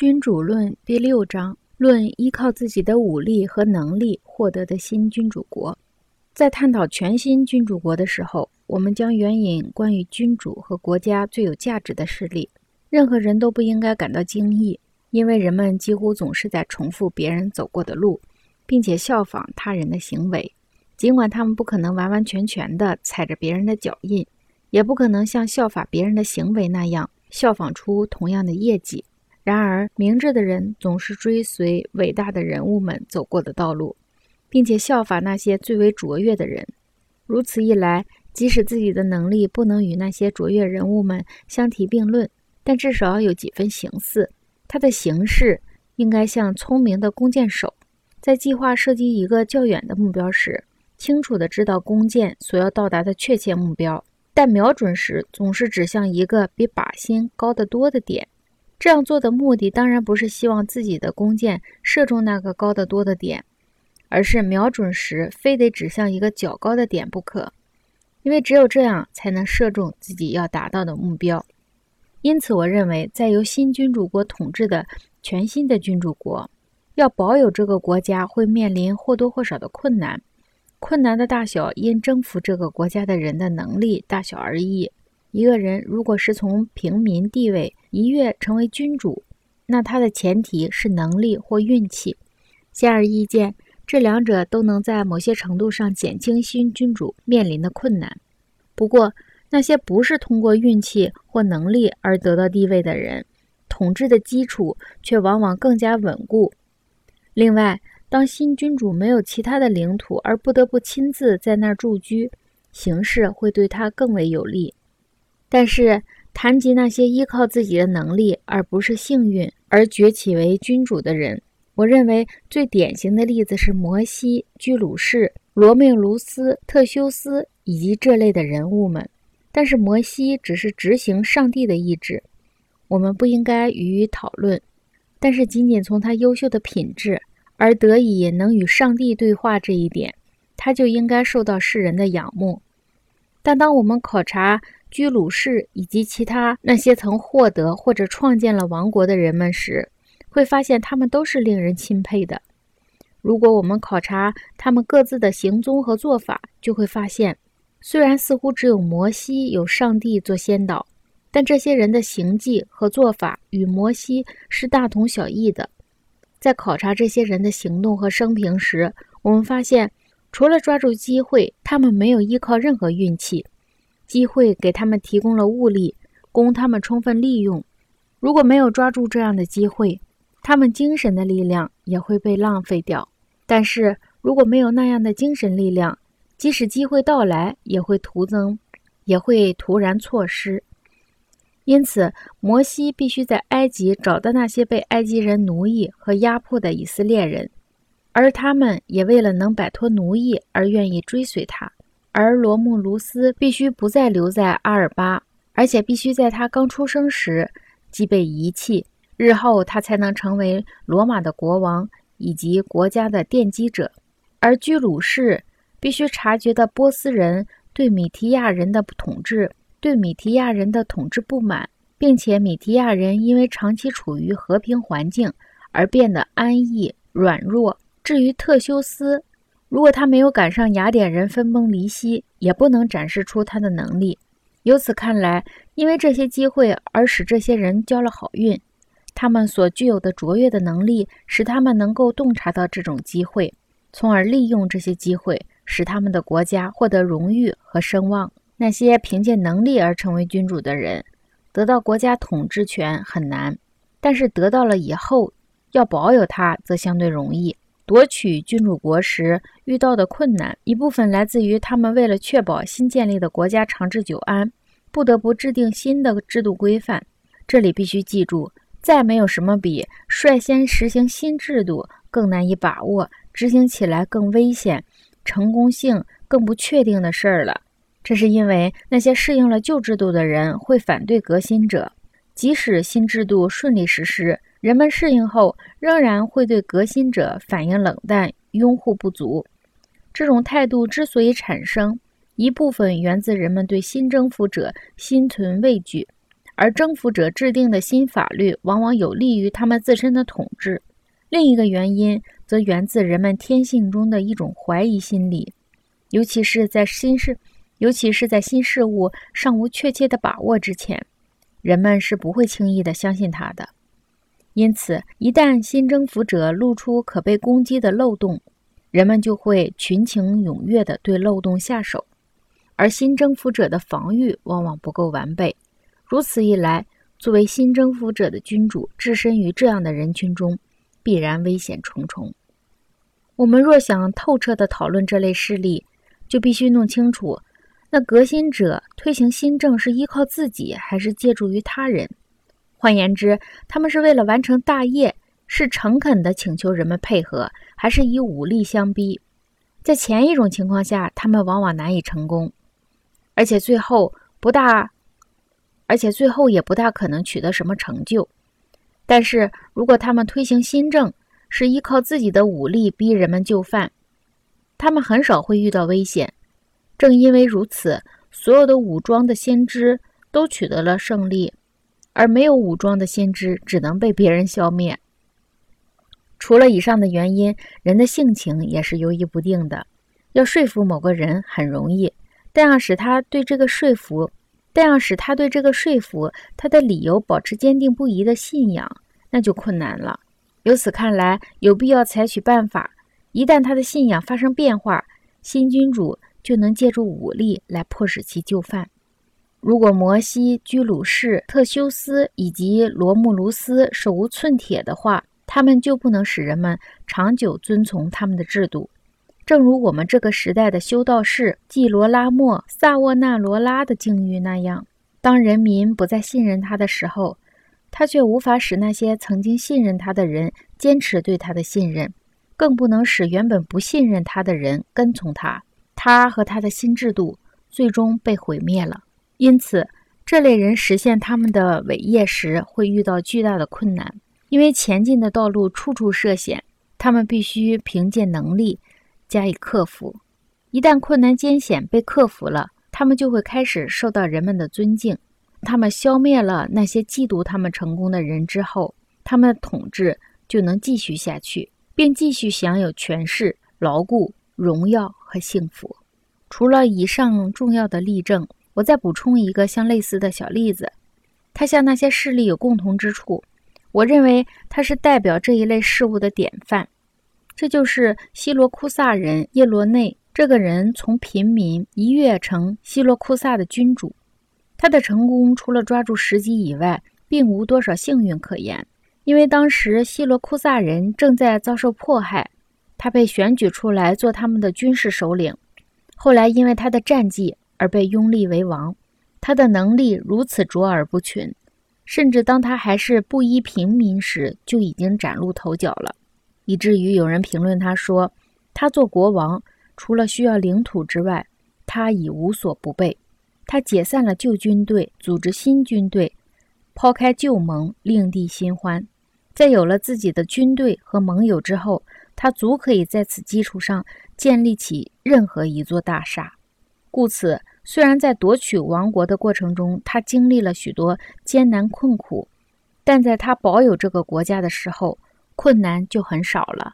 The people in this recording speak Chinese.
君主论第六章论依靠自己的武力和能力获得的新君主国。在探讨全新君主国的时候，我们将援引关于君主和国家最有价值的事例。任何人都不应该感到惊异，因为人们几乎总是在重复别人走过的路，并且效仿他人的行为。尽管他们不可能完完全全地踩着别人的脚印，也不可能像效法别人的行为那样效仿出同样的业绩。然而，明智的人总是追随伟大的人物们走过的道路，并且效法那些最为卓越的人。如此一来，即使自己的能力不能与那些卓越人物们相提并论，但至少有几分形似。他的形式应该像聪明的弓箭手，在计划射击一个较远的目标时。清楚地知道弓箭所要到达的确切目标，但瞄准时总是指向一个比靶心高得多的点。这样做的目的当然不是希望自己的弓箭射中那个高得多的点，而是瞄准时非得指向一个较高的点不可，因为只有这样才能射中自己要达到的目标。因此，我认为在由新君主国统治的全新的君主国，要保有这个国家会面临或多或少的困难。困难的大小因征服这个国家的人的能力大小而异。一个人如果是从平民地位一跃成为君主，那他的前提是能力或运气。显而易见，这两者都能在某些程度上减轻新君主面临的困难。不过，那些不是通过运气或能力而得到地位的人，统治的基础却往往更加稳固。另外，当新君主没有其他的领土，而不得不亲自在那儿驻居，形势会对他更为有利。但是，谈及那些依靠自己的能力而不是幸运而崛起为君主的人，我认为最典型的例子是摩西、居鲁士、罗命卢斯、特修斯以及这类的人物们。但是，摩西只是执行上帝的意志，我们不应该予以讨论。但是，仅仅从他优秀的品质。而得以能与上帝对话这一点，他就应该受到世人的仰慕。但当我们考察居鲁士以及其他那些曾获得或者创建了王国的人们时，会发现他们都是令人钦佩的。如果我们考察他们各自的行踪和做法，就会发现，虽然似乎只有摩西有上帝做先导，但这些人的行迹和做法与摩西是大同小异的。在考察这些人的行动和生平时，我们发现，除了抓住机会，他们没有依靠任何运气。机会给他们提供了物力，供他们充分利用。如果没有抓住这样的机会，他们精神的力量也会被浪费掉。但是如果没有那样的精神力量，即使机会到来，也会徒增，也会突然错失。因此，摩西必须在埃及找到那些被埃及人奴役和压迫的以色列人，而他们也为了能摆脱奴役而愿意追随他。而罗慕卢斯必须不再留在阿尔巴，而且必须在他刚出生时即被遗弃，日后他才能成为罗马的国王以及国家的奠基者。而居鲁士必须察觉到波斯人对米提亚人的统治。对米提亚人的统治不满，并且米提亚人因为长期处于和平环境而变得安逸软弱。至于特修斯，如果他没有赶上雅典人分崩离析，也不能展示出他的能力。由此看来，因为这些机会而使这些人交了好运，他们所具有的卓越的能力使他们能够洞察到这种机会，从而利用这些机会，使他们的国家获得荣誉和声望。那些凭借能力而成为君主的人，得到国家统治权很难；但是得到了以后，要保有它则相对容易。夺取君主国时遇到的困难，一部分来自于他们为了确保新建立的国家长治久安，不得不制定新的制度规范。这里必须记住，再没有什么比率先实行新制度更难以把握、执行起来更危险、成功性更不确定的事儿了。这是因为那些适应了旧制度的人会反对革新者，即使新制度顺利实施，人们适应后仍然会对革新者反应冷淡、拥护不足。这种态度之所以产生，一部分源自人们对新征服者心存畏惧，而征服者制定的新法律往往有利于他们自身的统治。另一个原因则源自人们天性中的一种怀疑心理，尤其是在新事，尤其是在新事物尚无确切的把握之前，人们是不会轻易的相信它的。因此，一旦新征服者露出可被攻击的漏洞，人们就会群情踊跃地对漏洞下手，而新征服者的防御往往不够完备。如此一来，作为新征服者的君主置身于这样的人群中，必然危险重重。我们若想透彻地讨论这类事例，就必须弄清楚，那革新者推行新政是依靠自己，还是借助于他人。换言之，他们是为了完成大业，是诚恳地请求人们配合，还是以武力相逼？在前一种情况下，他们往往难以成功，而且最后不大，而且最后也不大可能取得什么成就。但是如果他们推行新政，是依靠自己的武力逼人们就范，他们很少会遇到危险。正因为如此，所有的武装的先知都取得了胜利。而没有武装的先知只能被别人消灭。除了以上的原因，人的性情也是犹豫不定的。要说服某个人很容易，但要使他对这个说服，但要使他对这个说服他的理由保持坚定不移的信仰，那就困难了。由此看来，有必要采取办法。一旦他的信仰发生变化，新君主就能借助武力来迫使其就范。如果摩西、居鲁士、特修斯以及罗慕卢斯手无寸铁的话，他们就不能使人们长久遵从他们的制度。正如我们这个时代的修道士季罗拉莫、萨沃纳罗拉的境遇那样，当人民不再信任他的时候，他却无法使那些曾经信任他的人坚持对他的信任，更不能使原本不信任他的人跟从他。他和他的新制度最终被毁灭了。因此，这类人实现他们的伟业时会遇到巨大的困难，因为前进的道路处处涉险，他们必须凭借能力加以克服。一旦困难艰险被克服了，他们就会开始受到人们的尊敬。他们消灭了那些嫉妒他们成功的人之后，他们的统治就能继续下去，并继续享有权势、牢固、荣耀和幸福。除了以上重要的例证。我再补充一个相类似的小例子，它像那些事例有共同之处。我认为它是代表这一类事物的典范。这就是希罗库萨人叶罗内。这个人从平民一跃成希罗库萨的君主。他的成功除了抓住时机以外，并无多少幸运可言。因为当时希罗库萨人正在遭受迫害，他被选举出来做他们的军事首领。后来因为他的战绩。而被拥立为王，他的能力如此卓尔不群，甚至当他还是布衣平民时，就已经崭露头角了，以至于有人评论他说：“他做国王，除了需要领土之外，他已无所不备。他解散了旧军队，组织新军队，抛开旧盟，另立新欢。在有了自己的军队和盟友之后，他足可以在此基础上建立起任何一座大厦。故此。”虽然在夺取王国的过程中，他经历了许多艰难困苦，但在他保有这个国家的时候，困难就很少了。